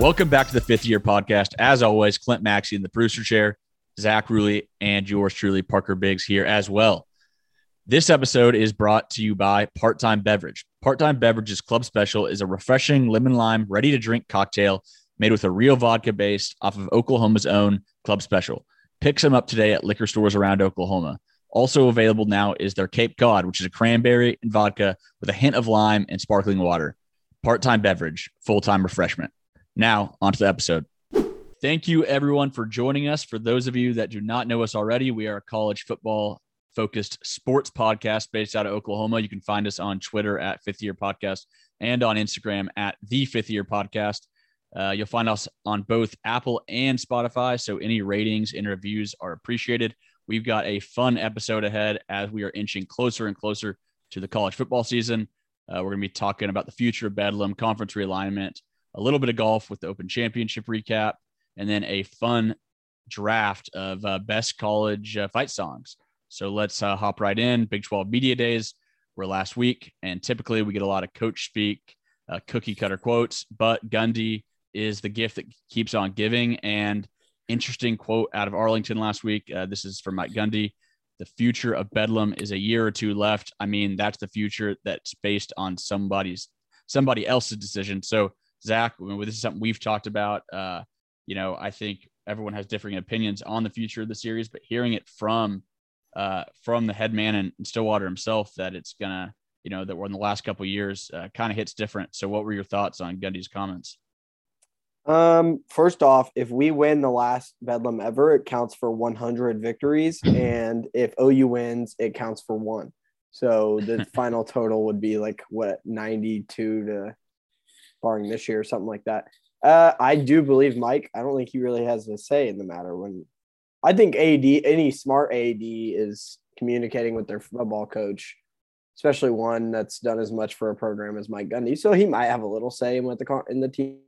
Welcome back to the fifth year podcast. As always, Clint Maxey in the producer chair, Zach Ruley, and yours truly, Parker Biggs, here as well. This episode is brought to you by Part Time Beverage. Part Time Beverage's Club Special is a refreshing lemon lime, ready to drink cocktail made with a real vodka base off of Oklahoma's own Club Special. Pick some up today at liquor stores around Oklahoma. Also available now is their Cape Cod, which is a cranberry and vodka with a hint of lime and sparkling water. Part time beverage, full time refreshment. Now, on to the episode. Thank you, everyone, for joining us. For those of you that do not know us already, we are a college football focused sports podcast based out of Oklahoma. You can find us on Twitter at Fifth Year Podcast and on Instagram at The Fifth Year Podcast. Uh, you'll find us on both Apple and Spotify. So any ratings and reviews are appreciated. We've got a fun episode ahead as we are inching closer and closer to the college football season. Uh, we're going to be talking about the future of Bedlam, conference realignment, a little bit of golf with the Open Championship recap, and then a fun draft of uh, best college uh, fight songs. So let's uh, hop right in. Big 12 Media Days were last week, and typically we get a lot of coach speak, uh, cookie cutter quotes, but Gundy is the gift that keeps on giving. And interesting quote out of Arlington last week. Uh, this is from Mike Gundy. The future of Bedlam is a year or two left. I mean, that's the future that's based on somebody's somebody else's decision. So, Zach, this is something we've talked about. Uh, you know, I think everyone has differing opinions on the future of the series, but hearing it from uh, from the head man and Stillwater himself that it's gonna, you know, that we're in the last couple years uh, kind of hits different. So, what were your thoughts on Gundy's comments? Um, first off, if we win the last Bedlam ever, it counts for 100 victories, and if OU wins, it counts for one. So the final total would be like what 92 to barring this year or something like that. Uh, I do believe Mike. I don't think he really has a say in the matter. When I think AD, any smart AD is communicating with their football coach, especially one that's done as much for a program as Mike Gundy. So he might have a little say in what the in the team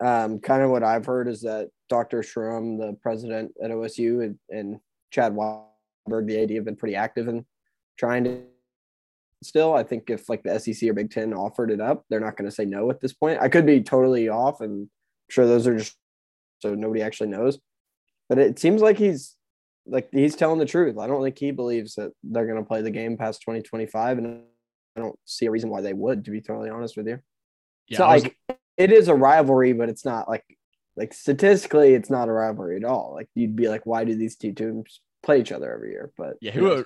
um, kind of what I've heard is that Dr. Shrum, the president at OSU, and, and Chad Weiberg, the AD, have been pretty active in trying to. Still, I think if like the SEC or Big Ten offered it up, they're not going to say no at this point. I could be totally off, and I'm sure those are just so nobody actually knows. But it seems like he's like he's telling the truth. I don't think he believes that they're going to play the game past 2025, and I don't see a reason why they would. To be totally honest with you, yeah, so was, like it is a rivalry, but it's not like like statistically, it's not a rivalry at all. Like you'd be like, why do these two teams play each other every year? But yeah, who?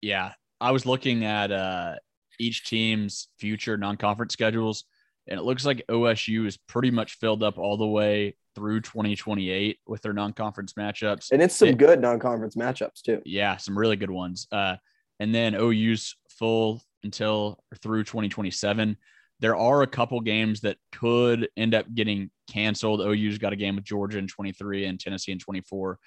yeah, I was looking at uh, each team's future non-conference schedules, and it looks like OSU is pretty much filled up all the way through 2028 with their non-conference matchups, and it's some it, good non-conference matchups too. Yeah, some really good ones. Uh, and then OU's full until through 2027 there are a couple games that could end up getting canceled. OU's got a game with Georgia in 23 and Tennessee in 24.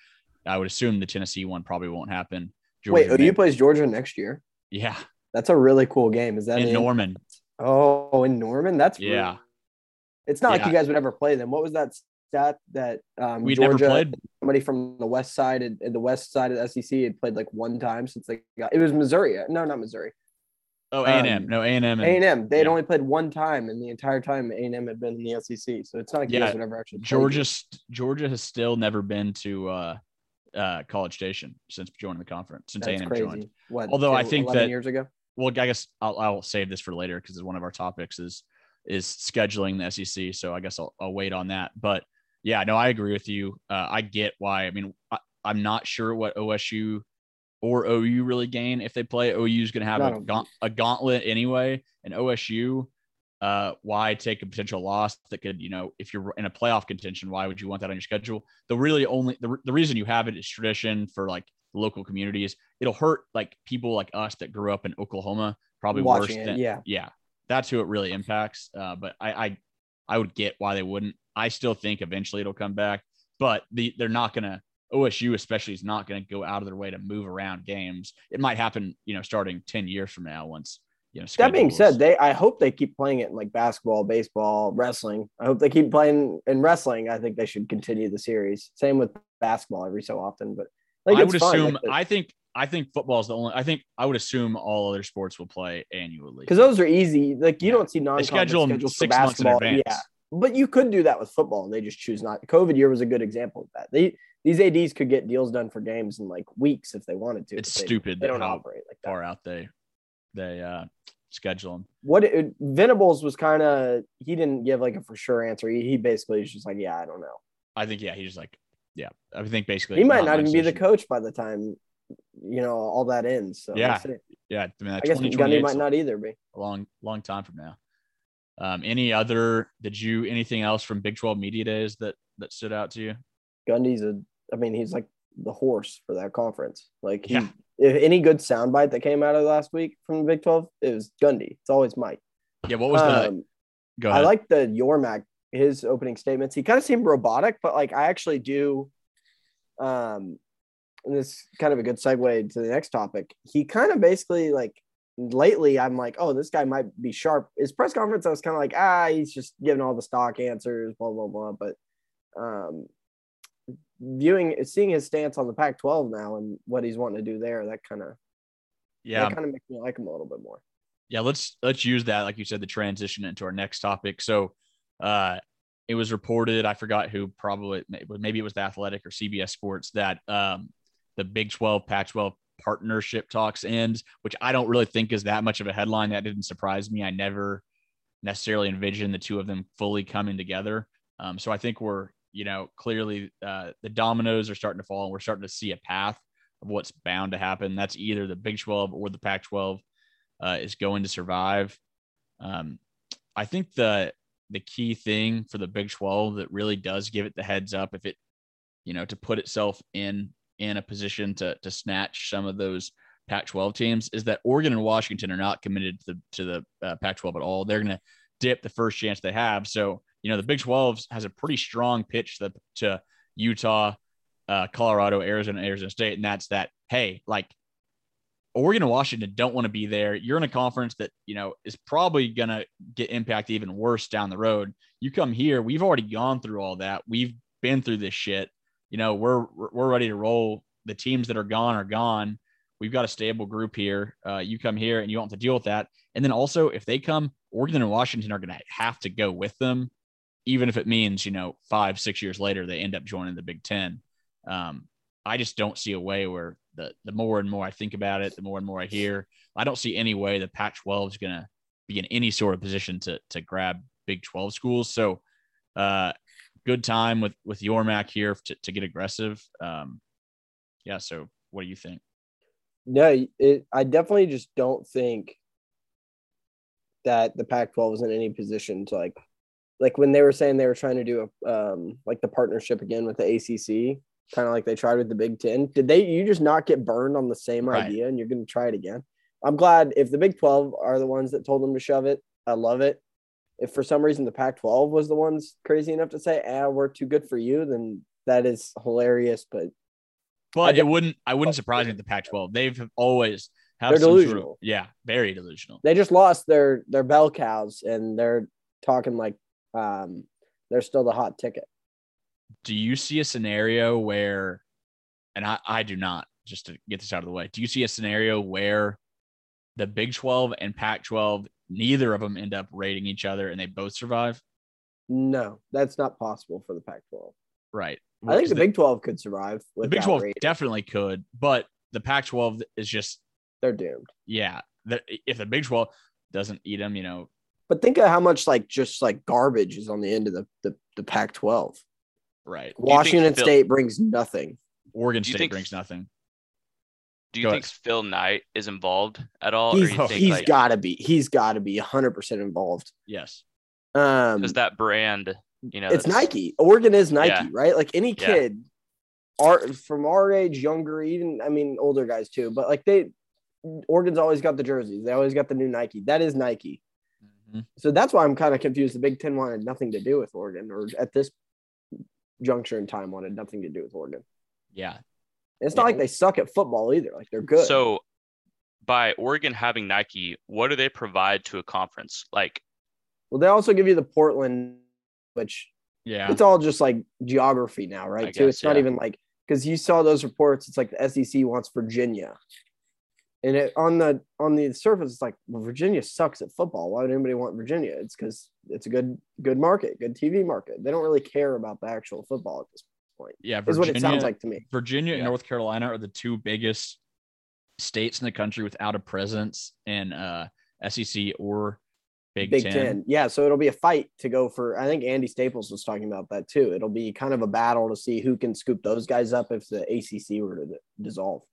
I would assume the Tennessee one probably won't happen. Georgia Wait, OU plays Georgia next year. Yeah, that's a really cool game. Is that in, in? Norman? Oh, in Norman. That's yeah. It's not yeah. like you guys would ever play them. What was that stat that um, we Georgia, never played? Somebody from the west side and the west side of the SEC had played like one time since they got. It was Missouri. No, not Missouri. Oh, A and M. Um, no, A and M. A and M. They had yeah. only played one time, and the entire time A and M had been in the SEC. So it's not like yeah, you guys would ever actually. Georgia, Georgia has still never been to uh, uh, College Station since joining the conference. Since A and M joined. What, Although I think that years ago. Well, I guess I'll, I'll save this for later because one of our topics is is scheduling the SEC. So I guess I'll, I'll wait on that. But yeah, no, I agree with you. Uh, I get why. I mean, I, I'm not sure what OSU or OU really gain if they play. OU is going to have a, gaunt, a, gauntlet anyway, and OSU. Uh, why take a potential loss that could, you know, if you're in a playoff contention, why would you want that on your schedule? The really only the, the reason you have it is tradition for like local communities. It'll hurt like people like us that grew up in Oklahoma, probably Watching worse than yeah, yeah. That's who it really impacts. Uh, but I, I I would get why they wouldn't. I still think eventually it'll come back, but the, they're not going to OSU especially is not going to go out of their way to move around games. It might happen, you know, starting 10 years from now once, you know, that being said, they I hope they keep playing it in like basketball, baseball, wrestling. I hope they keep playing in wrestling. I think they should continue the series. Same with basketball every so often, but like, I would assume like I think I think football is the only. I think I would assume all other sports will play annually because those are easy. Like you yeah. don't see non schedule them six months in advance. Yeah, but you could do that with football. They just choose not. COVID year was a good example of that. They these ads could get deals done for games in like weeks if they wanted to. It's they- stupid They don't operate like that. far out they they uh, schedule them. What it, Venables was kind of he didn't give like a for sure answer. He, he basically was just like, yeah, I don't know. I think yeah, he's just like yeah. I think basically He might not even be the coach by the time you know all that ends. So Yeah. Yeah, I mean, I guess Gundy might not either be. a long long time from now. Um, any other? Did you anything else from Big Twelve media days that that stood out to you? Gundy's a, I mean, he's like the horse for that conference. Like, he, Yeah. If any good soundbite that came out of last week from the Big 12, it was Gundy. It's always Mike. Yeah, what was the? Um, Go I like the Yormark, his opening statements. He kind of seemed robotic, but like, I actually do. Um, and this is kind of a good segue to the next topic. He kind of basically like lately, I'm like, oh, this guy might be sharp. His press conference, I was kind of like, ah, he's just giving all the stock answers, blah blah blah. But um, viewing, seeing his stance on the Pac-12 now and what he's wanting to do there, that kind of yeah, kind of makes me like him a little bit more. yeah. Let's let's use that, like you said, the transition into our next topic. So, uh, it was reported. I forgot who. Probably maybe it was the Athletic or CBS Sports that um, the Big Twelve Pac twelve partnership talks end, which I don't really think is that much of a headline. That didn't surprise me. I never necessarily envisioned the two of them fully coming together. Um, so I think we're, you know, clearly uh, the dominoes are starting to fall, and we're starting to see a path of what's bound to happen. That's either the Big 12 or the Pac 12 uh, is going to survive. Um, I think the the key thing for the Big 12 that really does give it the heads up, if it, you know, to put itself in in a position to to snatch some of those Pac-12 teams, is that Oregon and Washington are not committed to the to the uh, Pac-12 at all. They're going to dip the first chance they have. So you know, the Big 12 has a pretty strong pitch to, to Utah, uh, Colorado, Arizona, Arizona State, and that's that. Hey, like Oregon and Washington don't want to be there. You're in a conference that you know is probably going to get impacted even worse down the road. You come here, we've already gone through all that. We've been through this shit. You know, we're we're ready to roll. The teams that are gone are gone. We've got a stable group here. Uh, you come here and you don't have to deal with that. And then also, if they come, Oregon and Washington are going to have to go with them, even if it means you know five, six years later they end up joining the Big Ten. Um, I just don't see a way where the the more and more I think about it, the more and more I hear, I don't see any way the Pac-12 is going to be in any sort of position to to grab Big 12 schools. So, uh, good time with with Yormark here to, to get aggressive. Um, yeah. So, what do you think? No, it, I definitely just don't think that the Pac-12 is in any position to like, like when they were saying they were trying to do a um like the partnership again with the ACC, kind of like they tried with the Big Ten. Did they? You just not get burned on the same Right. idea, and you're going to try it again. I'm glad if the Big 12 are the ones that told them to shove it. I love it. If for some reason the Pac-12 was the ones crazy enough to say, "Ah, we're too good for you," then that is hilarious. But But it wouldn't. I wouldn't surprise me at the Pac-12. They've always have They're some sort of- delusional. yeah, very delusional. they just lost their their bell cows, and they're talking like um they're still the hot ticket. do you see a scenario where and I, I do not just to get this out of the way do you see a scenario where the big 12 and pac 12 neither of them end up rating each other and they both survive No, that's not possible for the Pac-12. right I think Because the Big 12 could survive. the big 12 rating. definitely could but the pac 12 is just they're doomed. yeah the, if the big 12 doesn't eat them you know But think of how much like just like garbage is on the end of the the, the Pac-12. right Washington Phil- State brings nothing. oregon state think- brings nothing Do you Go think ahead. Phil Knight is involved at all? He's, or he's like got to be. He's got to be 100% involved. yes Um because that brand, you know, it's Nike. Oregon is Nike, Yeah. right? Like any Yeah. kid, our from our age, younger, even I mean older guys too. But like they, Oregon's always got the jerseys. They always got the new Nike. That is Nike. Mhm. So that's why I'm kind of confused. The Big Ten wanted nothing to do with Oregon, or at this juncture in time, wanted nothing to do with Oregon. yeah And it's not Yeah. like they suck at football either. Like they're good. So by Oregon having Nike, what do they provide to a conference? Like well, they also give you the Portland, which yeah it's all just like geography now, right? I too. guess, it's not yeah. even like because you saw those reports. It's like the SEC wants Virginia, and it, on the on the surface, it's like well, Virginia sucks at football. Why would anybody want Virginia? It's because it's a good good market, good TV market. They don't really care about the actual football at this point. Yeah, Is what it sounds like to me. Virginia and North Carolina are the two biggest states in the country without a presence in uh, SEC or Big, Big Ten. Ten. Yeah, so it'll be a fight to go for. I think Andy Staples was talking about that too. It'll be kind of a battle to see who can scoop those guys up if the ACC were to dissolve.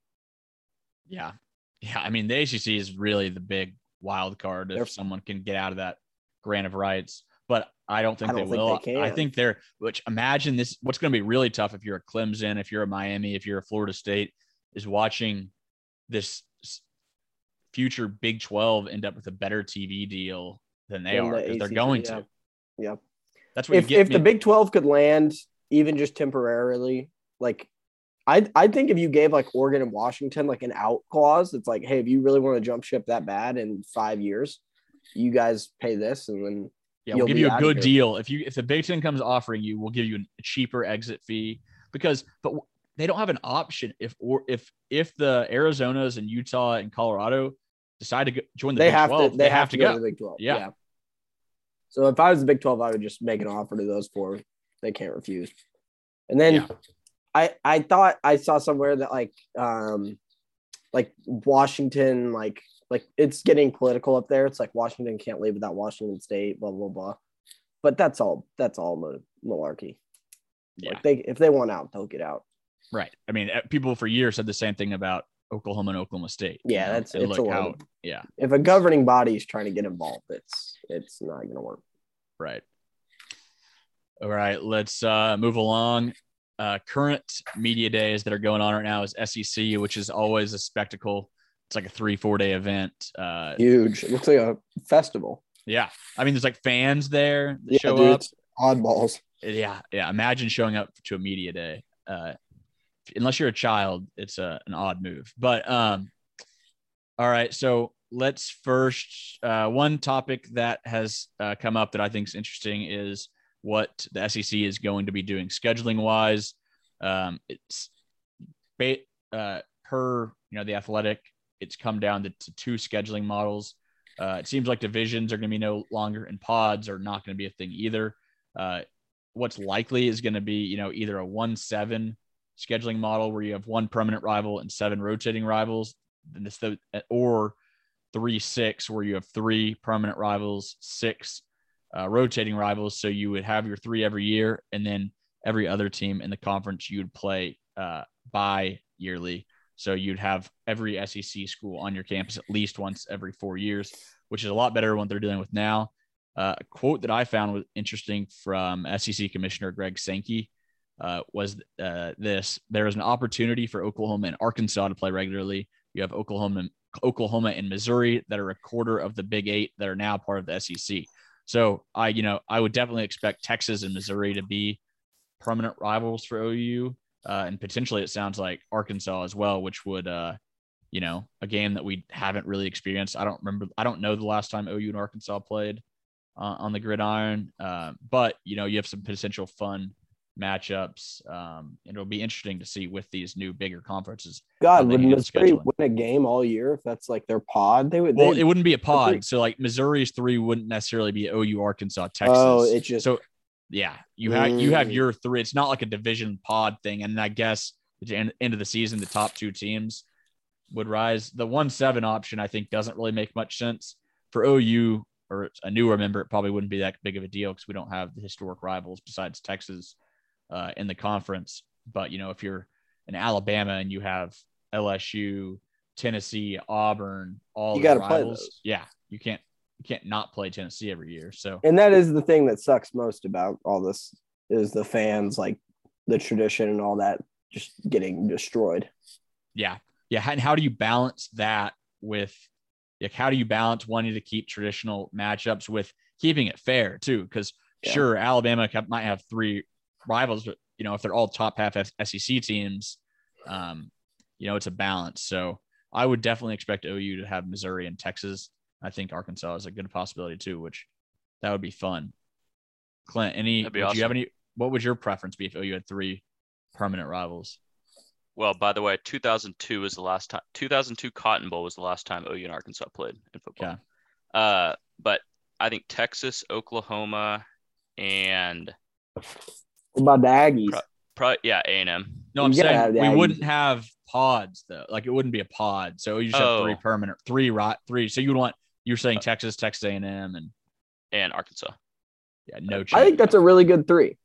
Yeah, yeah. I mean, the ACC is really the big wild card if They're- someone can get out of that grant of rights. But I don't think I don't they think will. they I think they're. Which imagine this. What's going to be really tough if you're a Clemson, if you're a Miami, if you're a Florida State, is watching this future Big Twelve end up with a better TV deal than they are the because they're going yeah. to. Yeah. That's what you If if the Big Twelve could land even just temporarily, like I I think if you gave like Oregon and Washington like an out clause, it's like, hey, if you really want to jump ship that bad in five years, you guys pay this, and then Yeah, we'll give you a good here. deal if you if the Big Ten comes offering you, we'll give you a cheaper exit fee because but they don't have an option if or if if the Arizonas and Utah and Colorado decide to go, join the they Big have 12, to they, have, to go. to the Big Twelve. Yeah. So if I was the Big Twelve, I would just make an offer to those four. They can't refuse. And then Yeah. I I thought I saw somewhere that like um like Washington like like it's getting political up there. It's like Washington can't leave without Washington State, blah blah blah. But that's all. That's all ma- malarkey. Yeah, Like they if they want out, they'll get out. right. I mean, uh, people for years said the same thing about Oklahoma and Oklahoma State. you Yeah, know, that's- it's a lot how yeah, If a governing body is trying to get involved, it's it's not going to work. right. All right, let's uh, move along. Uh, current media days that are going on right now is SEC, which is always a spectacle. It's like a three, four day event. Uh, Huge. It looks like a festival. yeah. I mean, there's like fans there that Yeah, show dude, up. oddballs. Yeah. Yeah. Imagine showing up to a media day. Uh, unless you're a child, it's a, an odd move. But um, all right. So let's first, uh, one topic that has uh, come up that I think is interesting is what the SEC is going to be doing scheduling wise. Um, it's uh, per you know the athletic, it's come down to, to two scheduling models. Uh, it seems like divisions are going to be no longer, and pods are not going to be a thing either. Uh, what's likely is going to be you know either a one seven scheduling model where you have one permanent rival and seven rotating rivals, or three six where you have three permanent rivals, six uh, rotating rivals. So you would have your three every year, and then every other team in the conference you would play uh, bi yearly. So you'd have every SEC school on your campus at least once every four years, which is a lot better than what they're dealing with now. Uh, a quote that I found was interesting from SEC Commissioner Greg Sankey uh, was uh, this: "There is an opportunity for Oklahoma and Arkansas to play regularly. You have Oklahoma, Oklahoma and Missouri that are a quarter of the Big Eight that are now part of the SEC. So I, you know, I would definitely expect Texas and Missouri to be permanent rivals for OU, uh, and potentially it sounds like Arkansas as well, which would, uh, you know, a game that we haven't really experienced. I don't remember. I don't know the last time OU and Arkansas played uh, on the gridiron, uh, but you know, you have some potential fun matchups. Um, and it'll be interesting to see with these new bigger conferences. God, would Missouri win a game all year if that's like their pod? They would. Well, it wouldn't be a pod. So like Missouri's three wouldn't necessarily be OU, Arkansas, Texas. Oh, it just- so yeah, you have you have Mm. your three. It's not like a division pod thing. And I guess at the end, end of the season, the top two teams would rise. The one seven option I think doesn't really make much sense for OU or a newer member. It probably wouldn't be that big of a deal because we don't have the historic rivals besides Texas uh, in the conference. But you know, if you're in Alabama and you have LSU, Tennessee, Auburn, all You gotta play those. yeah, you can't you can't not play Tennessee every year. So and that is the thing that sucks most about all this is the fans like the tradition and all that just getting destroyed. yeah, yeah. And how do you balance that with like how do you balance wanting to keep traditional matchups with keeping it fair too? Because Yeah. sure, Alabama might have three rivals, but you know if they're all top half SEC teams, um, you know it's a balance. So I would definitely expect OU to have Missouri and Texas. I think Arkansas is a good possibility too, which that would be fun. Clint, any? Be would you have any? What would your preference be if OU had three permanent rivals? Well, by the way, 2002 was the last time. 2002 Cotton Bowl was the last time OU and Arkansas played in football. Okay. Uh, but I think Texas, Oklahoma, and What about the Aggies? Pro- pro, yeah, A and M. No, I'm saying we Aggies. wouldn't have pods though. Like it wouldn't be a pod. So you just have three permanent, three right, three. So you want you're saying Texas, Texas A&M, and and Arkansas. yeah, no. Chance. I think that's a really good three.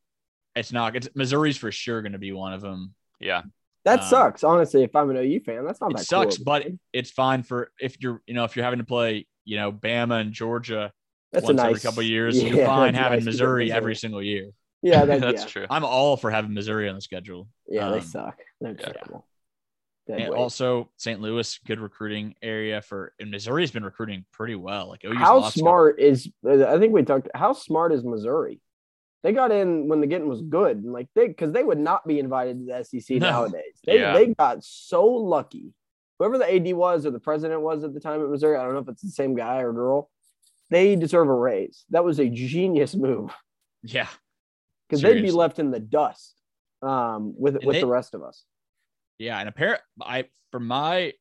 it's not. It's Missouri's for sure going to be one of them. Yeah, That Um, sucks, honestly. If I'm an OU fan, that's not It that sucks, cool. but it's fine for if you're you know if you're having to play you know Bama and Georgia that's once a nice every couple of years, yeah, you're fine having nice to get Missouri every single year. Yeah, that, that's yeah, true. I'm all for having Missouri on the schedule. yeah, they Um, suck. They're yeah. terrible. Dead And weight. also St. Louis, good recruiting area for and Missouri's been recruiting pretty well. Like OU's how lost a- smart is? I think we talked. How smart is Missouri? They got in when the getting was good, and like they because they would not be invited to the SEC No. nowadays. They Yeah. they got so lucky. Whoever the AD was or the president was at the time at Missouri, I don't know if it's the same guy or girl. They deserve a raise. That was a genius move Yeah, because they'd be left in the dust um, with with they- the rest of us. yeah. And apparent, I from my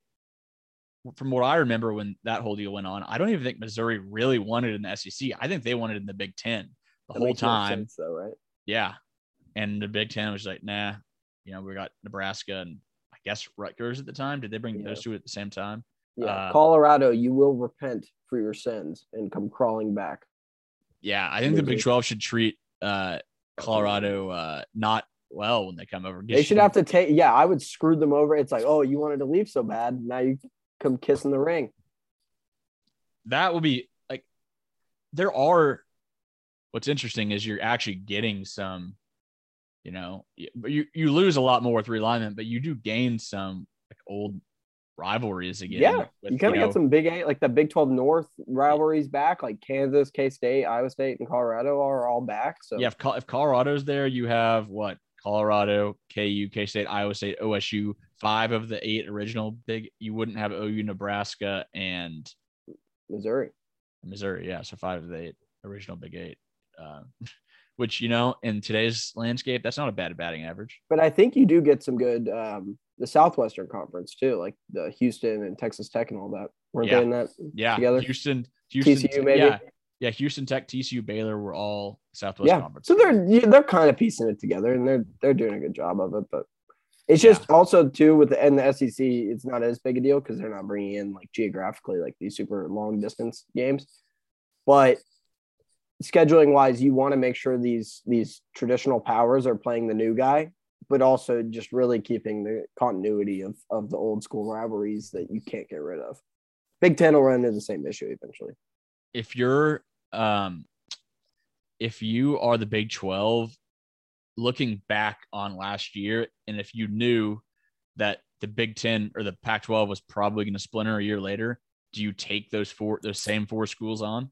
from what I remember when that whole deal went on, I don't even think Missouri really wanted in the SEC. I think they wanted in the Big Ten the That whole time. sense, though, right? Yeah. And the Big Ten was like, nah, you know, we got Nebraska and I guess Rutgers at the time. Did they bring Yeah. those two at the same time? Yeah, Uh, Colorado, you will repent for your sins and come crawling back. Yeah. I think the Big 12 should treat uh, Colorado uh, not well when they come over. They should have to take. Yeah, I would screw them over. It's like, oh, you wanted to leave so bad, now you come kissing the ring. That would be like, there are, what's interesting is you're actually getting some, you know, but you, you lose a lot more with realignment, but you do gain some like old rivalries again. Yeah, with, you kind of got some big eight, like the Big Twelve North rivalries back, like Kansas, K State, Iowa State, and Colorado are all back. So Yeah, if, if Colorado's there, you have what? Colorado, KU, K State, Iowa State, OSU, five of the eight original big. You wouldn't have OU, Nebraska, and Missouri. Missouri. Yeah, so five of the eight original Big Eight. Uh, which you know, in today's landscape, that's not a bad batting average. But I think you do get some good um the Southwestern Conference too, like the Houston and Texas Tech and all that. Weren't Yeah. they in that? Yeah, Together? Houston, Houston, TCU maybe. Yeah, yeah, Houston Tech, TCU, Baylor were all Southwest yeah. Conference. So they're they're kind of piecing it together, and they're they're doing a good job of it. But it's Yeah. just also too with the and the SEC, it's not as big a deal because they're not bringing in like geographically like these super long distance games. But scheduling wise, you want to make sure these these traditional powers are playing the new guy, but also just really keeping the continuity of of the old school rivalries that you can't get rid of. Big Ten will run into the same issue eventually. if you're um if you are the Big 12 looking back on last year and if you knew that the Big 10 or the Pac 12 was probably going to splinter a year later, do you take those four those same four schools on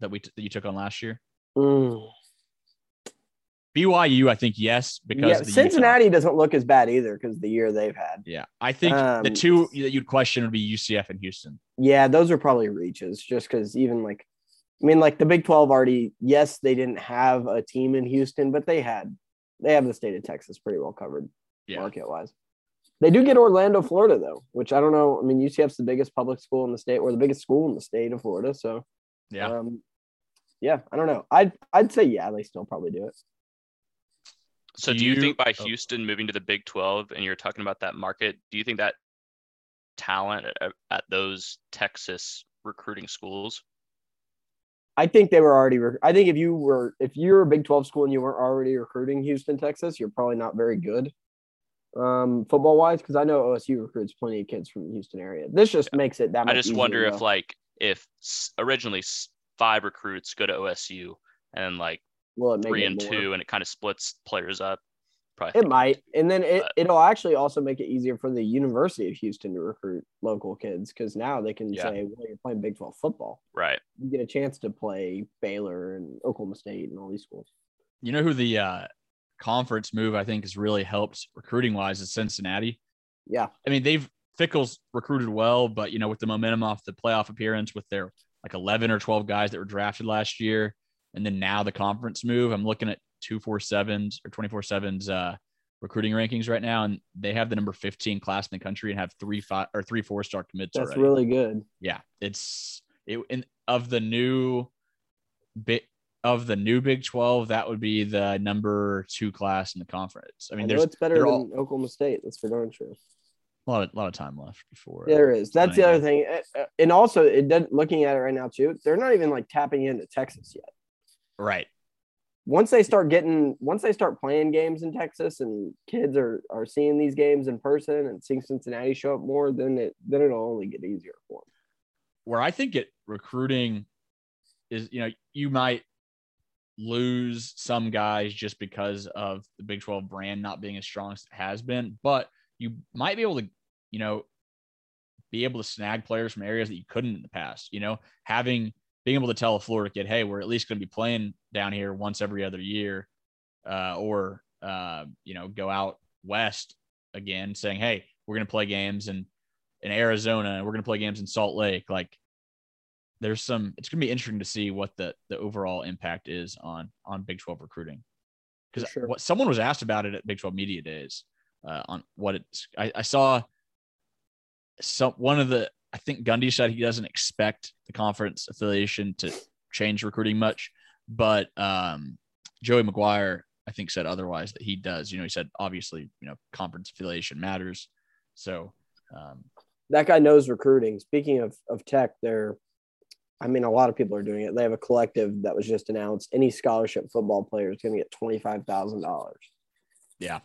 that we that you took on last year? Mm. BYU, I think yes because Yeah, Cincinnati Utah. doesn't look as bad either because the year they've had. Yeah, I think the Um, two that you'd question would be UCF and Houston. Yeah, those are probably reaches just because even like, I mean, like the Big 12 already, yes, they didn't have a team in Houston, but they had, they have the state of Texas pretty well covered Yeah. market wise. They do get Orlando, Florida, though, which I don't know. I mean, UCF's the biggest public school in the state or the biggest school in the state of Florida. So, Yeah. um, yeah, I don't know. I'd, I'd say, yeah, they still probably do it. So Do do you, you- think by oh. Houston moving to the Big 12 and you're talking about that market, do you think that talent at, at those Texas recruiting schools? I think they were already. Rec- I think if you were, if you're a Big Twelve school and you weren't already recruiting Houston, Texas, you're probably not very good, um, football wise. Because I know OSU recruits plenty of kids from the Houston area. This just makes it that. I just easier, wonder though. if like if originally five recruits go to OSU and like will it make three it and more? two and it kind of splits players up. Probably It think might, and then it, but- it'll actually also make it easier for the University of Houston to recruit local kids because now they can Yeah. say, "Well, you're playing Big Twelve football. right. You get a chance to play Baylor and Oklahoma State and all these schools." You know who the uh, conference move I think has really helped recruiting wise is Cincinnati. Yeah, I mean, they've Fickell's recruited well, but you know, with the momentum off the playoff appearance with their like 11 or 12 guys that were drafted last year, and then now the conference move, I'm looking at 247s or 24/7s uh, recruiting rankings right now, and they have the number 15 class in the country and have three five or three four star commits that's already. really good. yeah, it's it and of the new bit of the new Big 12, that would be the number two class in the conference. I I mean, know there's it's better than all- Oklahoma State. That's for darn sure. a lot of, lot of time left before. Yeah, there is. That's the I other thing. Uh, uh, And also, it looking at it right now too, they're not even like tapping into Texas yet. Right. Once they start getting, once they start playing games in Texas, and kids are are seeing these games in person and seeing Cincinnati show up more, then it then it'll only get easier for them. Where I think it recruiting is, you know, you might lose some guys just because of the Big 12 brand not being as strong as it has been, but you might be able to, you know, be able to snag players from areas that you couldn't in the past. You know, having being able to tell a Florida kid, hey, we're at least going to be playing down here once every other year, uh, or uh, you know, go out west again, saying, hey, we're going to play games in in Arizona, and we're going to play games in Salt Lake. Like, there's some. It's going to be interesting to see what the the overall impact is on on Big 12 recruiting. Because sure. what someone was asked about it at Big 12 Media Days uh, on what it's. I, I saw some one of the. I think Gundy said he doesn't expect the conference affiliation to change recruiting much, but um, Joey McGuire I think said otherwise that he does. You know, he said obviously you know conference affiliation matters. So um, That guy knows recruiting. Speaking of of Tech, they're, I mean, a lot of people are doing it. They have a collective that was just announced. Any scholarship football player is going to get twenty five thousand dollars. Yeah.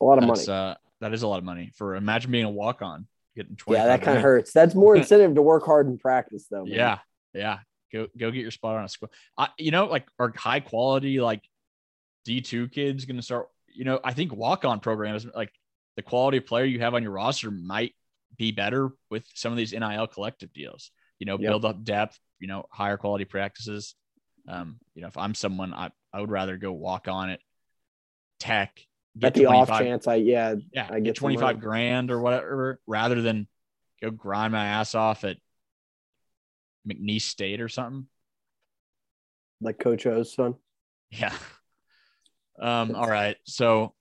a lot of money. uh, that is a lot of money for imagine being a walk on getting 20. Yeah, that kind of hurts. That's more incentive to work hard in practice, though. man. Yeah, yeah. Go go get your spot on a school. I, you know, like our high quality like D two kids going to start. You know, I think walk on programs like the quality of player you have on your roster might be better with some of these NIL collective deals. You know, Yep. build up depth. You know, higher quality practices. Um, you know, if I'm someone, I I would rather go walk on it. Tech. At the off chance, I yeah, yeah, I get get 25 grand or whatever rather than go grind my ass off at McNeese State or something. like Coach O's son. Yeah. Um, all right. So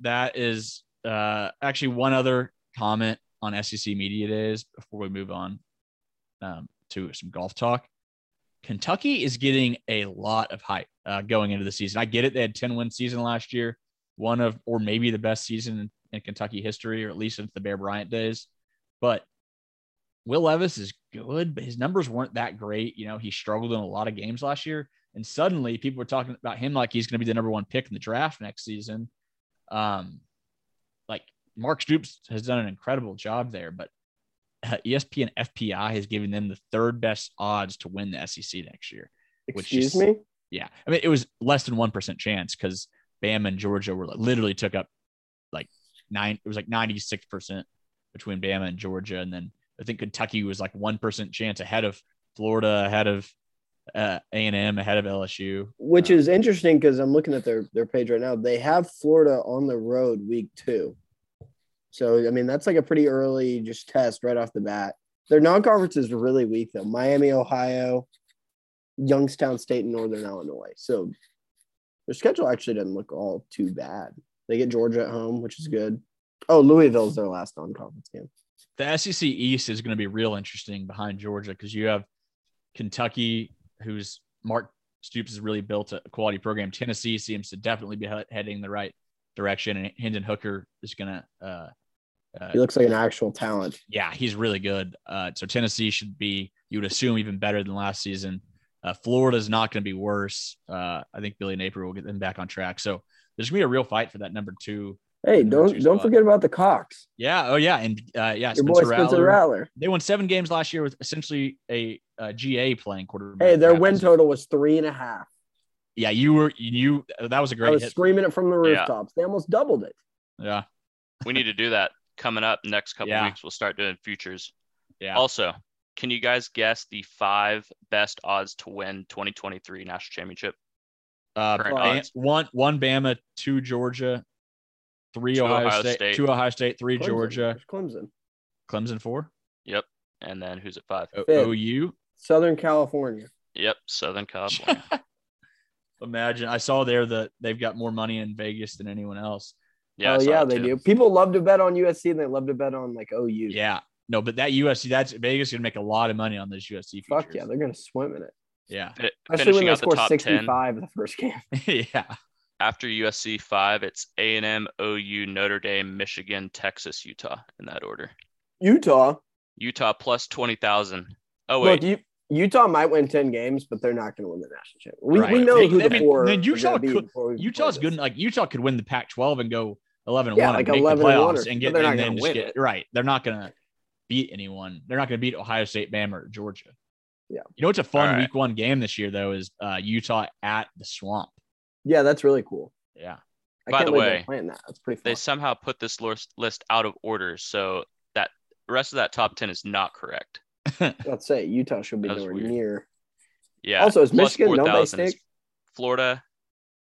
that is uh, actually one other comment on SEC Media Days before we move on um, to some golf talk. Kentucky is getting a lot of hype uh, going into the season. I get it. They had 10 win season last year, one of, or maybe the best season in, Kentucky history, or at least since the Bear Bryant days. But Will Levis is good, but his numbers weren't that great. You know, he struggled in a lot of games last year. And suddenly people were talking about him like he's going to be the number one pick in the draft next season. Um, like Mark Stoops has done an incredible job there, but uh, ESPN FPI has given them the third best odds to win the SEC next year. Which Excuse is- me. Yeah. I mean, it was less than 1% chance because Bama and Georgia were like, literally took up like nine, it was like 96% between Bama and Georgia. And then I think Kentucky was like 1% chance ahead of Florida, ahead of uh, A&M, ahead of LSU. Which Uh, is interesting because I'm looking at their their page right now. They have Florida on the road week two. So I mean that's like a pretty early just test right off the bat. Their non-conference is really weak though. Miami, Ohio, Youngstown State, and Northern Illinois. So their schedule actually doesn't look all too bad. They get Georgia at home, which is good. Oh, Louisville's their last non-conference game. the SEC East is going to be real interesting behind Georgia because you have Kentucky, who's Mark Stoops has really built a quality program. Tennessee seems to definitely be heading the right direction, and Hendon Hooker is going to, uh, uh, He looks like an actual talent. yeah, he's really good. Uh, so Tennessee should be, you would assume, even better than last season. Uh, is not going to be worse. Uh, I think Billy Napier will get them back on track. So there's going to be a real fight for that number two. Hey, Number don't two don't spot. forget about the Cox. Yeah. Oh, yeah. And uh, yeah, Your boy Spencer Spencer Rattler. Rattler. They won seven games last year with essentially a, uh GA playing quarterback. Hey, their win total was three and a half. Yeah, you were you. That was a great was hit. screaming it from the Yeah. rooftops. They almost doubled it. Yeah, We need to do that coming up next couple Yeah. weeks. We'll start doing futures. yeah. Also, can you guys guess the five best odds to win 2023 national championship? Uh, Bam- one one Bama, two Georgia, three Two Ohio, Ohio State, State. two Ohio State, three Clemson. Georgia, There's Clemson, Clemson four, Yep. And then who's at five? o- Fifth. OU. Southern California. Yep, Southern California. Imagine I saw there that they've got more money in Vegas than anyone else. Yeah, oh yeah, they too. do. People love to bet on USC and they love to bet on like OU. Yeah, no, but that USC, that's Vegas gonna make a lot of money on those USC features. Fuck yeah, they're gonna swim in it. yeah, Fi- Especially when they out the score top 10 65 the first game. yeah. after USC five, it's A and M, OU, Notre Dame, Michigan, Texas, Utah in that order. Utah. Utah plus twenty thousand. Oh wait, Look, you, Utah might win 10 games, but they're not going to win the national championship. We, we know They- who I the mean, four then Utah gonna be could- before we play Utah's good. Like Utah could win the Pac-12 and go 11 Yeah, one like and make 11 the playoffs or- and but get they're not and then just win get it. right. They're not gonna beat anyone. They're not gonna beat Ohio State, Bama, or Georgia. Yeah. You know what's a fun All right. week one game this year though is uh, Utah at the Swamp. Yeah, that's really cool. Yeah. I By the way, they're playing that. That's pretty they somehow put this list list out of order, so that the rest of that top ten is not correct. Let's say Utah should be That nowhere weird. near. Yeah. Also, is plus Michigan, don't they 4,000 is stink? Florida,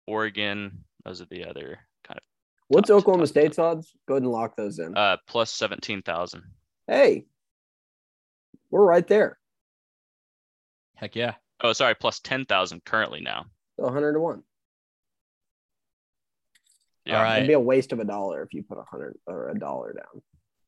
Oregon. Those are the other kind of. What's Oklahoma State's odds? Go ahead and lock those in. of uh plus seventeen thousand. Hey, we're right there. Heck yeah. Oh, sorry, plus ten thousand currently now. So 100 to 1. Yeah. All right. It'd be a waste of a dollar if you put a 100 or a dollar down.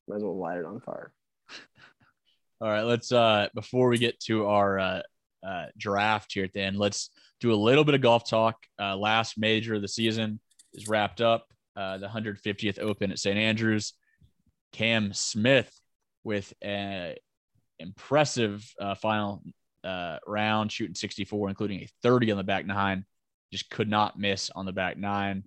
Might as well light it on fire. All right, let's uh before we get to our uh, uh draft here at the end, let's do a little bit of golf talk. Uh last major of the season is wrapped up. Uh the 150th Open at St. Andrews. Cam Smith with a impressive uh, final uh, round, shooting 64, including a 30 on the back nine. Just could not miss on the back nine.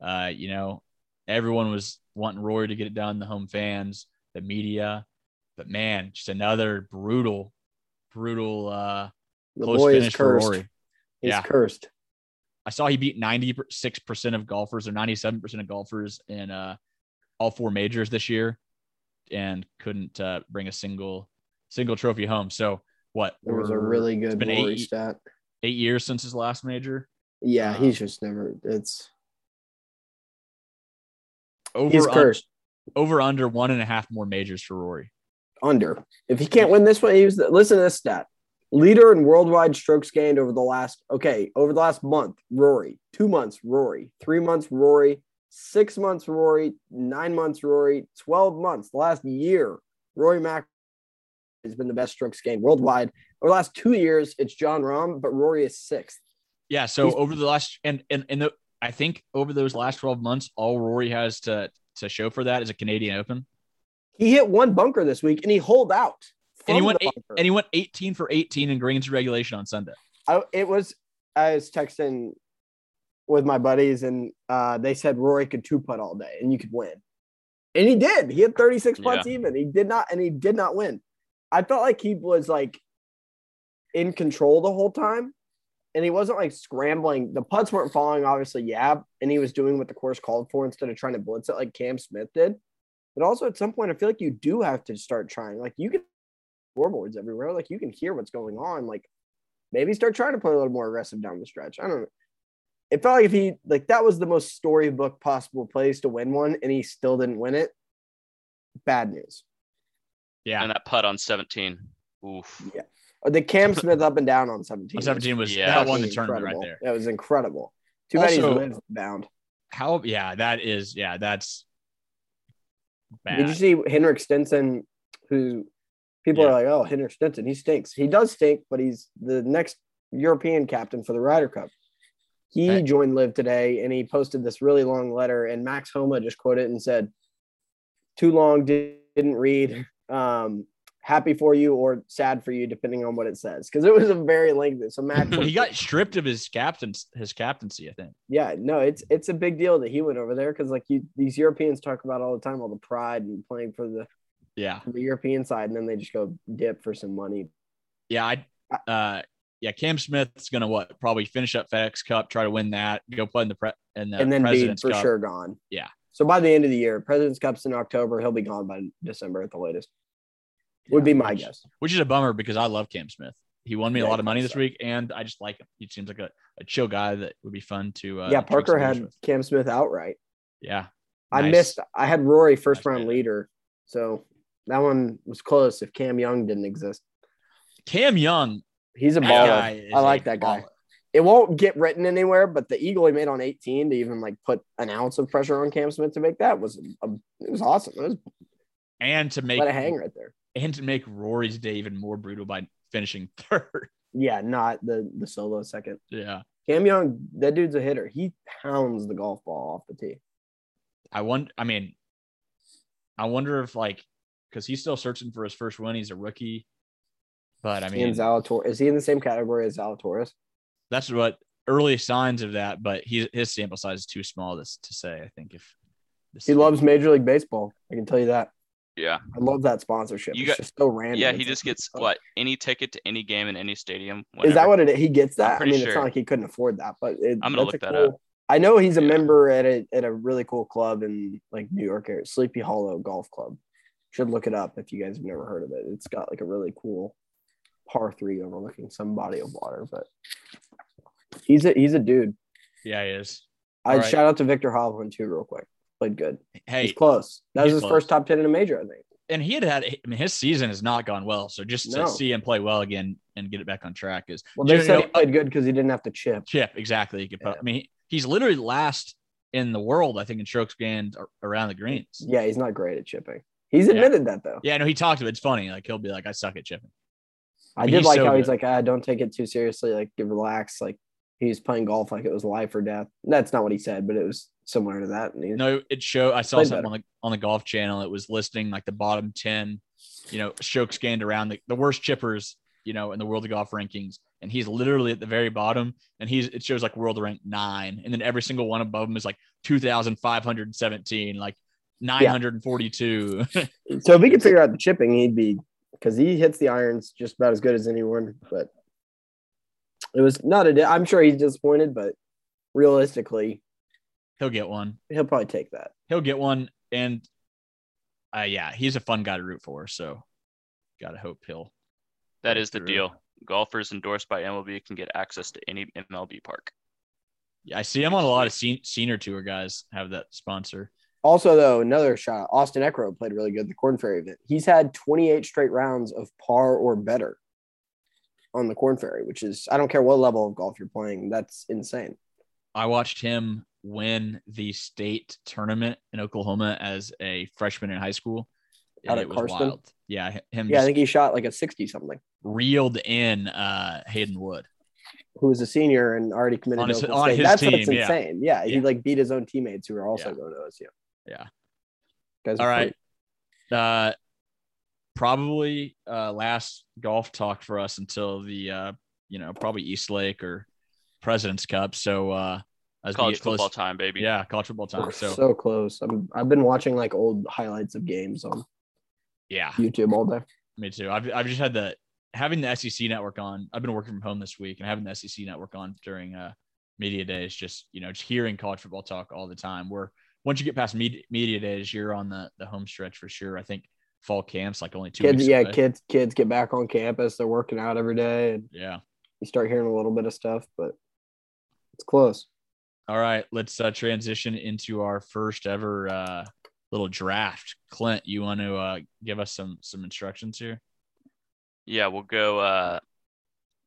Uh, you know, everyone was wanting Rory to get it done, the home fans, the media. But man, just another brutal, brutal uh, The close boy is finish for cursed. Rory. He's Yeah. cursed. I saw he beat 96% of golfers or 97% of golfers in uh, all four majors this year and couldn't uh, bring a single single trophy home. So what? It was a really good been eight, stat. eight years since his last major. Yeah, Uh, he's just never. It's Over he's un- cursed. over under one and a half more majors for Rory. Under. If he can't win this one, he was listen to this stat. Leader in worldwide strokes gained over the last okay over the last month. Rory. Two months. Rory. Three months. Rory. Six months. Rory. Nine months. Rory. Twelve months. The last year. Rory Mac has been the best strokes gained worldwide. Over the last two years, it's Jon Rahm, but Rory is sixth. Yeah. So He's- over the last and and and the, I think over those last 12 months, all Rory has to to show for that is a Canadian Open. He hit one bunker this week and he holed out. And he went eight, and he went 18 for 18 in greens regulation on Sunday. I, it was I was texting with my buddies and uh, they said Rory could two putt all day and you could win, and he did. He had 36 putts even. He did not, and he did not win. I felt like he was like in control the whole time, and he wasn't like scrambling. The putts weren't falling, obviously, yeah, and he was doing what the course called for instead of trying to blitz it like Cam Smith did. But also at some point, I feel like you do have to start trying. Like you can scoreboards everywhere. Like you can hear what's going on. Like maybe start trying to play a little more aggressive down the stretch. I don't know. It felt like if he like that was the most storybook possible place to win one, and he still didn't win it. Bad news. Yeah. And that putt on 17. Oof. Uh, The Cam Smith up and down on 17. On 17 was Yeah. that won the fucking tournament right incredible. there. That was incredible. Too bad he's Also- LIV bound. How yeah, that is yeah, that's bad. Did you see Henrik Stenson, who people Yeah. are like, oh, Henrik Stenson, he stinks. He does stink, but he's the next European captain for the Ryder Cup. He joined LIV today and he posted this really long letter, and Max Homa just quoted and said, too long, didn't read. Um, happy for you or sad for you, depending on what it says. Because it was a very lengthy. So Max he got stripped of his captain his captaincy, I think. yeah, no, it's it's a big deal that he went over there because like you these Europeans talk about all the time, all the pride and playing for the, Yeah. the European side, and then they just go dip for some money. Yeah, I uh yeah, Cam Smith's gonna what probably finish up FedEx Cup, try to win that, go play in the pre in the and then be President's for Cup. sure gone. Yeah. So by the end of the year, President's Cup's in October. He'll be gone by December at the latest. Would be my which- guess. Which is a bummer because I love Cam Smith. He won me Yeah, a lot of money this suck. week, and I just like him. He seems like a, a chill guy that would be fun to uh yeah, Parker had with. Cam Smith outright. yeah. I Nice. missed. I had Rory first Nice round pick. leader, so that one was close. If Cam Young didn't exist, Cam Young, he's a baller. I like that guy. baller. It won't get written anywhere, but the eagle he made on 18 to even like put an ounce of pressure on Cam Smith to make that was a, it was awesome. It was And to make let it hang right there. and to make Rory's day even more brutal by finishing third. Yeah, not the the solo second. Yeah. Cam Young, that dude's a hitter. He pounds the golf ball off the tee. I wonder. I mean, I wonder if like because he's still searching for his first win. He's a rookie, but I He and mean Zalator is he in the same category as Zalatoris? that's what early signs of that. But he his sample size is too small to, to say. I think if this He loves Major League Baseball. I can tell you that. Yeah. I love that sponsorship. You it's got- just so random. Yeah, he like, just gets what any ticket to any game in any stadium. Is that what it is? He gets that? I pretty mean, it's not like he couldn't afford that, but it, I'm gonna look that cool, up. I know he's a Yeah. member at a at a really cool club in like New York area, Sleepy Hollow Golf Club. Should look it up if you guys have never heard of it. It's got like a really cool par three overlooking some body of water, but he's a he's a dude. Yeah, he is. I right. shout out to Viktor Hovland too, real quick. Played good. Hey, he's close. That was his close. first top ten in a major, I think. and he had had. I mean, his season has not gone well. So just to No. see him play well again and get it back on track is Well, they said know- he played good because he didn't have to chip. chip exactly. He could put, Yeah. I mean, he's literally last in the world, I think, in strokes gained around the greens. Yeah, he's not great at chipping. He's Yeah. admitted that though. Yeah, no, he talked to it. It's funny. Like he'll be like, I suck at chipping. I, did like so how he's like, ah, don't take it too seriously. Like, give relax. Like, he's playing golf like it was life or death. That's not what he said, but it was similar to that. No, it showed. I saw something on the on the golf channel. It was listing like the bottom ten, you know, strokes gained around the, the worst chippers, you know, in the world of golf rankings. And he's literally at the very bottom. And he's it shows like world rank nine, and then every single one above him is like two thousand five hundred seventeen, like nine hundred and forty two. so if he could figure out the chipping, he'd be because he hits the irons just about as good as anyone. But it was not a. I'm sure he's disappointed, but realistically, He'll get one. he'll probably take that. He'll get one. And uh, yeah, he's a fun guy to root for. So gotta hope he'll That is Right the through. deal. Golfers endorsed by MLB can get access to any MLB park. Yeah, I see I'm on a lot of sen- senior tour guys have that sponsor. Also, though, another shot. Austin Eckroat played really good at the Corn Ferry event. He's had 28 straight rounds of par or better on the Corn Ferry, which is I don't care what level of golf you're playing. That's insane. I watched him win the state tournament in Oklahoma as a freshman in high school. Out it was Karsten? wild. Yeah, him Yeah, I think he shot like a 60 something. reeled in uh, Hayden Wood. Who was a senior and already committed On to his- Oklahoma on State. his That's what's team, yeah. insane. Yeah. he Yeah. like beat his own teammates who were also Yeah. going to OSU. Yeah. Guys All are Uh, probably uh, last golf talk for us until the uh, you know probably East Lake or President's Cup. So uh, as College get close, football time, baby. yeah, college football time. We're So, so close. I'm, I've been watching like old highlights of games on yeah, YouTube all day. me too. I've I've just had the having the SEC network on. I've been working from home this week and having the SEC network on during uh, media days. Just you know, just hearing college football talk all the time. Where once you get past media, media days, you're on the the home stretch for sure. I think fall camps like only two Kids, weeks yeah, away. kids, kids get back on campus. They're working out every day, and Yeah. you start hearing a little bit of stuff, but it's close. All right, let's uh, transition into our first ever uh, little draft. Clint, you want to uh, give us some some instructions here? Yeah, we'll go. Uh,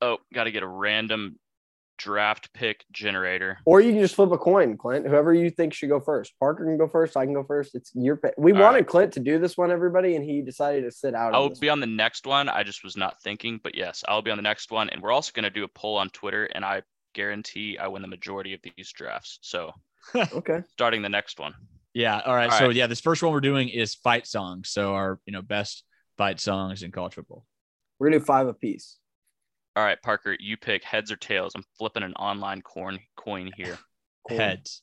oh, got to get a random draft pick generator. Or you can just flip a coin, Clint. Whoever you think should go first. Parker can go first. I can go first. It's your pick. We All wanted right. Clint to do this one, everybody, and he decided to sit out. I will this be on the next one. I just was not thinking, but yes, I'll be on the next one. And we're also going to do a poll on Twitter, and I guarantee I win the majority of these drafts. So. Okay. starting the next one. Yeah. All right. All so right. yeah, this first one we're doing is fight songs. So our you know best fight songs in college football. We're gonna do five apiece. All right, Parker, you pick heads or tails. I'm flipping an online corn coin here. Cool. Heads.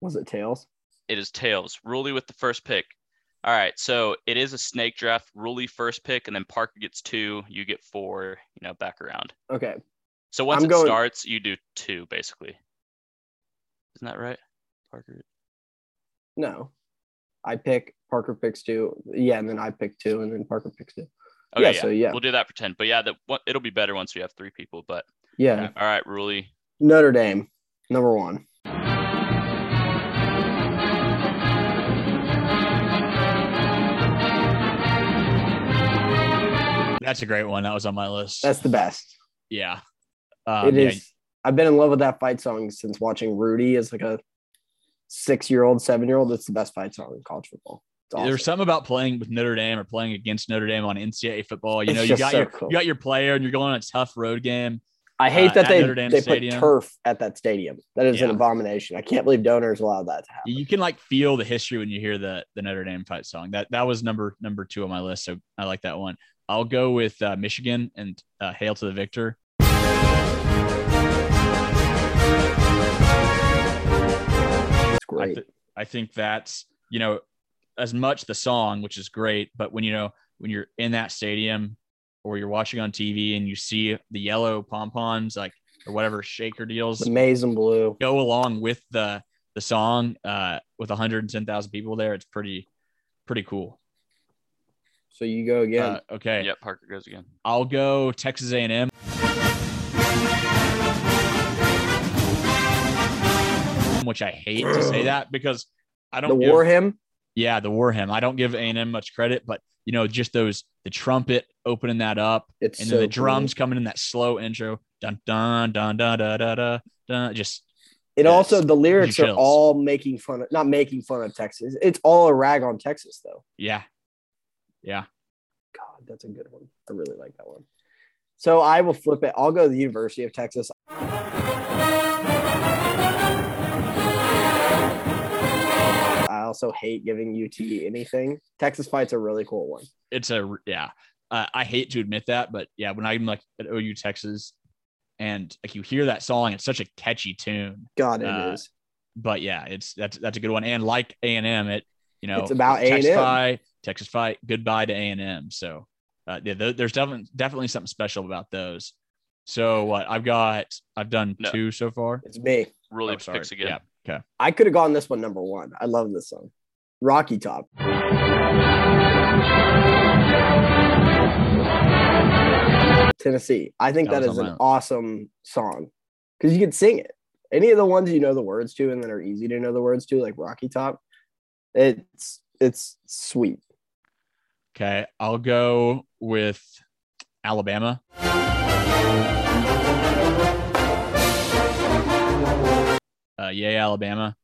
Was it tails? It is tails. Ruley with the first pick. All right, so it is a snake draft. Ruley first pick, and then Parker gets two. You get four. You know, back around. Okay. So once I'm it going- starts, you do two basically. Isn't that right, Parker? No. I pick. Parker picks two. Yeah, and then I pick two, and then Parker picks two. Okay, Yeah, yeah, so yeah. We'll do that for ten. But yeah, that it'll be better once we have three people. But Yeah. all right, Ruley. Notre Dame, number one. That's a great one. That was on my list. That's the best. yeah. Um, it yeah. I've been in love with that fight song since watching Rudy as like a six year old, seven year old. It's the best fight song in college football. Awesome. There's something about playing with Notre Dame or playing against Notre Dame on NCAA football. You It's know, you got so your cool. you got your player and you're going on a tough road game. I hate uh, that they they Stadium. put turf at that stadium. That is an abomination. I can't believe donors allowed that to happen. You can like feel the history when you hear the the Notre Dame fight song. That that was number number two on my list, so I like that one. I'll go with uh, Michigan and uh, "Hail to the Victor." It's I, great. th- I think that's you know as much the song, which is great, but when you know when you're in that stadium or you're watching on TV and you see the yellow pom poms like or whatever shaker deals amazing blue. go along with the the song uh, with 110,000 people there, it's pretty pretty cool. So you go again. Uh, okay, Yep, Parker goes again. I'll go Texas A&M. Which I hate to say that because I don't give, war hymn. Yeah the war hymn. I don't give A&M much credit, but you know just those the trumpet opening that up It's and so then the cool. drums coming in that slow intro dun dun dun dun dun dun dun, dun just It also the lyrics are all making fun of not making fun of Texas. It's all a rag on Texas though. yeah yeah God, that's a good one. I really like that one. So I will flip it. I'll go to the University of Texas. Also hate giving UT anything. Texas Fight's a really cool one. it's a yeah. Uh, I hate to admit that, but yeah, when I'm like at OU Texas, and like you hear that song, it's such a catchy tune. God, it is. Uh, But yeah, it's that's that's a good one. And like A and M, it you know It's about Texas A&M. Fight, Texas Fight, goodbye to A and M. So uh, yeah, th- there's definitely definitely something special about those. So what I've got, I've done No. two so far. It's me. Really Oh, sorry. picks again. Yeah. Okay. I could have gone this one number one. I love this song. Rocky Top. Tennessee. I think That that is an awesome song because you can sing it. Any of the ones you know the words to and that are easy to know the words to, like Rocky Top, it's it's sweet. Okay, I'll go with Alabama. Uh, yay, Alabama.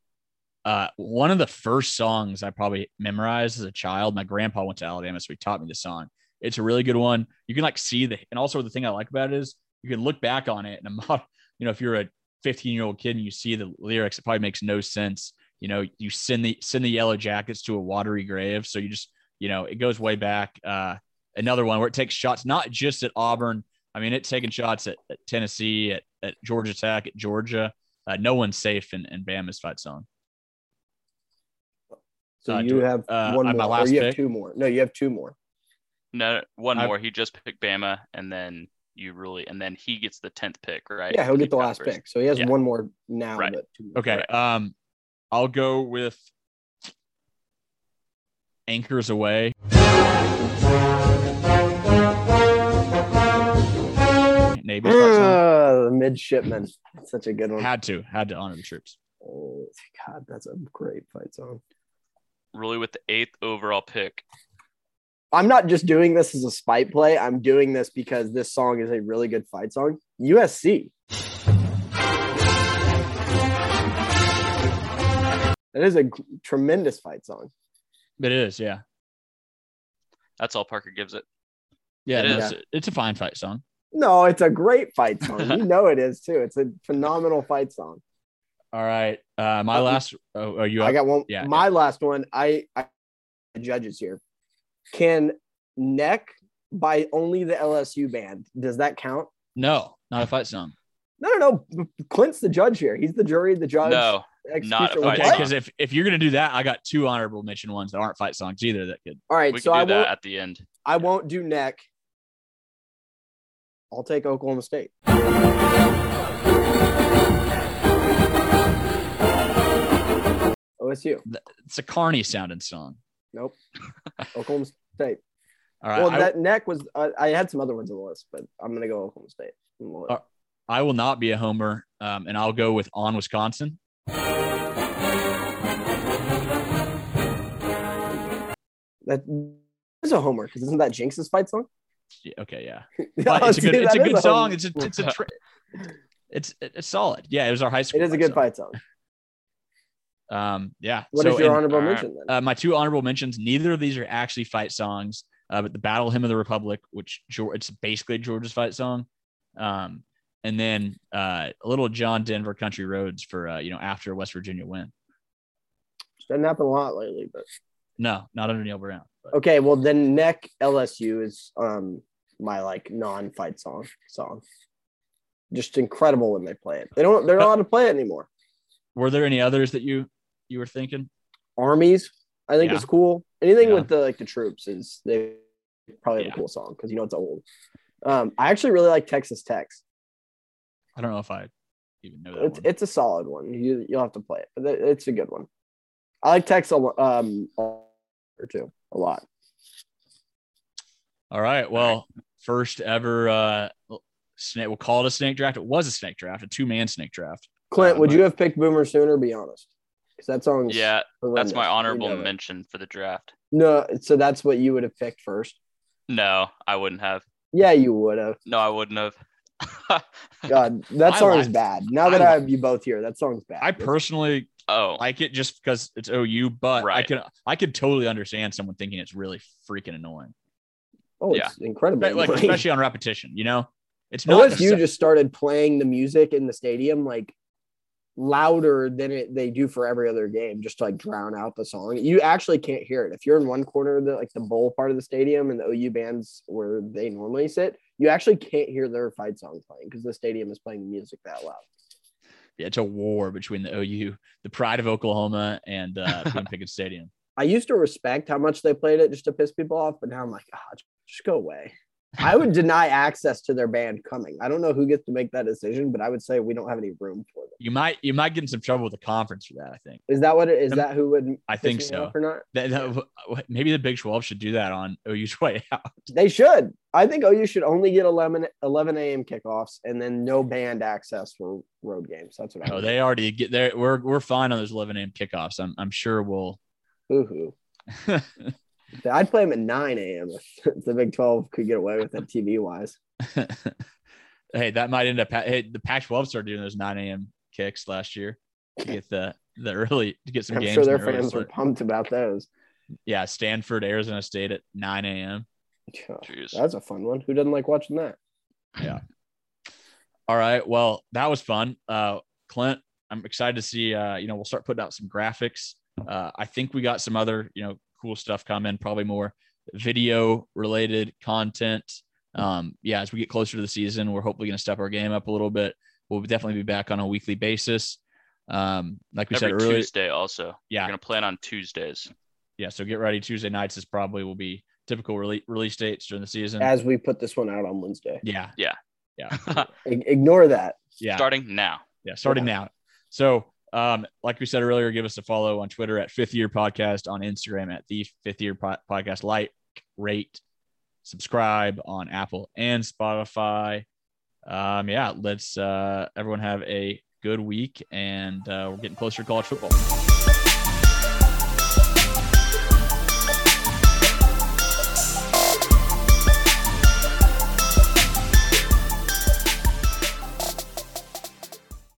Uh, one of the first songs I probably memorized as a child. My grandpa went to Alabama, so he taught me the song. It's a really good one. You can like see the, and also the thing I like about it is you can look back on it and a mod, you know, if you're a 15 year old kid and you see the lyrics, it probably makes no sense. You know, you send the send the yellow jackets to a watery grave. So you just, you know, it goes way back. Uh, another one where it takes shots not just at Auburn. I mean, it's taking shots at, at Tennessee, at, at Georgia Tech, at Georgia. Uh, no one's safe in, in Bama's fight song. So Uh, you do- have uh, one my more, or last you have two more. No, you have two more. No, one I've- more. He just picked Bama, and then you really, and then he gets the tenth pick, right? Yeah, he'll He get the last covers. pick. So he has Yeah. one more now. Right. But two more. Okay. Um, I'll go with Anchors Aweigh. Neighbors fight song. Uh, the midshipman. Such a good one. Had to, had to honor the troops. Oh, God, that's a great fight song. Really with the eighth overall pick. I'm not just doing this as a spite play. I'm doing this because this song is a really good fight song. USC. That is a g- tremendous fight song. It is, yeah. That's all Parker gives it. Yeah, It no, is. It's, it's a fine fight song. No, it's a great fight song. you know it is too. It's a phenomenal fight song. All right. Uh, my Uh, last. Oh, are you? I got one. Yeah, my last one. I, I the judges here. Can neck by only the LSU band? Does that count? no, not a fight song. No, no, no. Clint's the judge here. He's the jury, the judge. No, not a fight Okay, because if if you're gonna do that, I got two honorable mention ones that aren't fight songs either. That could. All right, we so can I won't. that at the end. I won't do neck. I'll take Oklahoma State. OSU. It's a Carney sounding song. Nope. Oklahoma State. All right. well, I- that neck was. Uh, I had some other ones on the list, but I'm gonna go Oklahoma State. Uh, I will not be a homer, um, and I'll go with on Wisconsin. That is a homer because isn't that Jinx's fight song? Yeah, okay, yeah, but it's a See, good, it's a good is song. It's a, it's a, it's it's solid. Yeah, it was our high school. It is a good song. fight song. Um, yeah. What so is your and, honorable right. mention then? uh, my two honorable mentions. Neither of these are actually fight songs, uh, but the Battle Hymn of the Republic, which George, it's basically George's fight song, um, and then uh, a little John Denver Country Roads for uh, you know after West Virginia win. Doesn't happen a lot lately, but No, not under Neal Brown. But okay. Well, then Neck LSU is um my like non-fight song song. Just incredible when they play it. They don't. They're not allowed to play it anymore. were there any others that you you were thinking? Armies, I think Yeah. is cool. Anything Yeah. with the like the troops is they probably have Yeah. a cool song because you know it's old. Um, I actually really like Texas Tech's. I don't know if I even know that It's one. it's a solid one. You you'll have to play it, but it's a good one. I like Texas um or two a lot. All right. Well, first ever uh snake. We'll call it a snake draft. It was a snake draft, a two man snake draft. Clint, Uh, would but- you have picked Boomer sooner? Be honest, because that song's Yeah, that's my honorable We know that. mention for the draft. No, so that's what you would have picked first. No, I wouldn't have. Yeah, you would have. No, I wouldn't have. God, that I song is bad. Now that I I have you both here, that song's bad. I personally oh, like it just because it's OU, but I Right. can I could totally understand someone thinking it's really freaking annoying. oh, yeah. it's incredible. But, like especially on repetition, you know? It's What not if you necessar- just started playing the music in the stadium like louder than it, they do for every other game, just to like drown out the song? You actually can't hear it. If you're in one corner of the like the bowl part of the stadium and the OU bands where they normally sit, you actually can't hear their fight song playing because the stadium is playing music that loud. Yeah, it's a war between the OU, the pride of Oklahoma, and uh, Boone Pickens Stadium. I used to respect how much they played it just to piss people off, but now I'm like, ah, just go away. I would deny access to their band coming. I don't know who gets to make that decision, but I would say we don't have any room for them. You might you might get in some trouble with the conference for that. I think Is that what it is? That who would? I think so. or not? that, that- maybe the Big Twelve should do that on OU's way out. They should. I think OU should only get 11, 11 a.m. kickoffs and then no band access for road games. That's what I. Oh, would they already get there. We're we're fine on those 11 a.m. kickoffs. I'm I'm sure we'll. do. Hoo-hoo. I'd play them at 9 a.m. if the Big 12 could get away with it TV wise. hey, that might end up. Hey, the Pac-12 started doing those 9 a.m. kicks last year to get the the early to get some I'm games. sure their fans were pumped about those. Yeah, Stanford, Arizona State at 9 a.m. jeez. That's a fun one. Who doesn't like watching that? Yeah. All right. Well, that was fun. Uh, Clint, I'm excited to see. Uh, you know, we'll start putting out some graphics. Uh, I think we got some other, you know, cool stuff coming. Probably more video related content. Um, yeah, as we get closer to the season, we're hopefully going to step our game up a little bit. We'll definitely be back on a weekly basis. Um, like we Every said earlier, Tuesday, also. yeah, We're gonna plan on Tuesdays. yeah. So get ready. Tuesday nights is probably will be typical release release dates during the season. As we put this one out on Wednesday. yeah, Yeah. yeah, ignore that. yeah. Starting now. Yeah, starting Yeah. now. So, um, like we said earlier, give us a follow on Twitter at Fifth Year Podcast, on Instagram at the Fifth Year Po- Podcast. Like, rate, subscribe on Apple and Spotify. Um, yeah, let's uh, everyone have a good week, and uh, we're getting closer to college football.